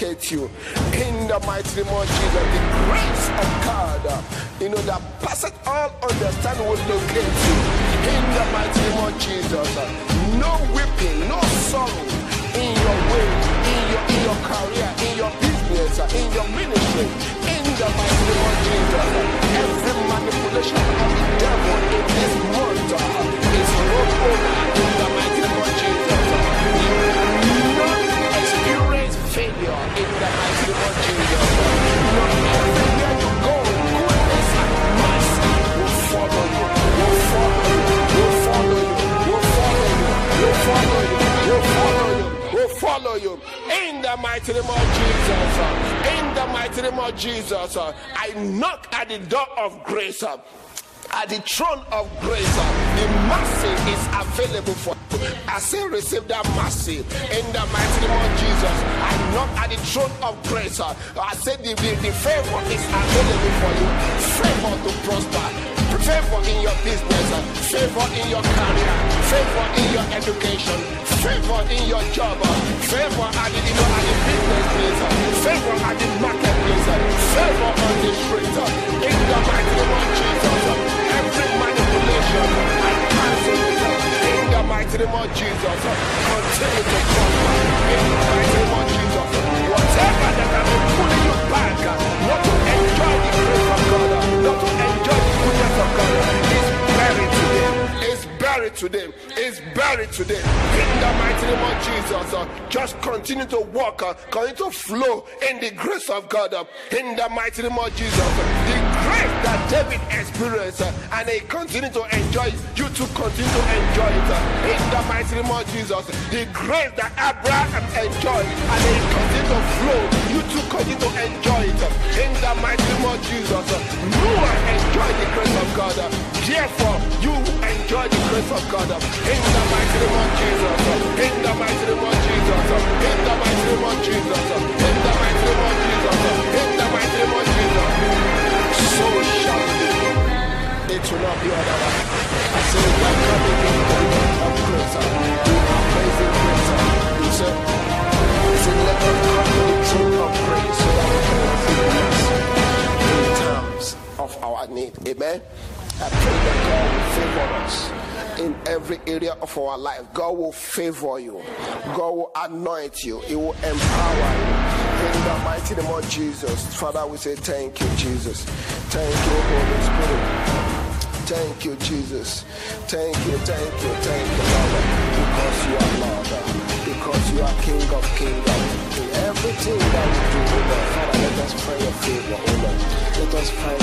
you. In the mighty name of Jesus, the grace of God, you know, that passeth all understanding will locate you. In the mighty name you. In the mighty name of Jesus. uh, In the mighty name of Jesus. uh, I knock at the door of grace. uh, at the throne of grace, the mercy is available for you. I say, receive that mercy in the mighty name of Jesus. I knock at the throne of grace. I say, the, the, the favor is available for you. Favor to prosper. Favor in your business, favor in your career, in your education, favor in your job, favor at the, you know, the business place, favor at the marketplace, favor on the street. In the mighty name of Jesus, every manipulation, I cancel it. uh, In the mighty name of Jesus, continue to prosper. Today. Is buried today. In the mighty name of Jesus, uh, just continue to walk, uh, continue to flow in the grace of God. uh, in the mighty name of Jesus, uh, the grace that David experienced, uh, and he continued to enjoy it. You too continue to enjoy it. uh, in the mighty name of Jesus, the grace that Abraham enjoyed, and he continue to flow. You too continue to enjoy it. in the mighty name of Jesus, uh, Noah enjoyed the grace of God. therefore, you enjoy the grace of God. in the mighty name of Jesus, in the mighty name of Jesus, in the mighty name of Jesus, in the mighty name of Jesus, in the mighty name of Jesus. So shall it be. It will not be otherwise. I say, welcome to the of grace. the amazing grace. said, he said, let us come to the throne of grace in times of our need. Amen. I pray that God us in every area of our life. God will favor you. God will anoint you. He will empower you. In the mighty name of Jesus. Father, we say thank you, Jesus. Thank you, Holy Spirit. Thank you, Jesus. Thank you, thank you, thank you, Lord. Because you are Lord. Because you are King of kingdoms. In everything that we do, Father, let us pray your favor, oh Lord. Let us find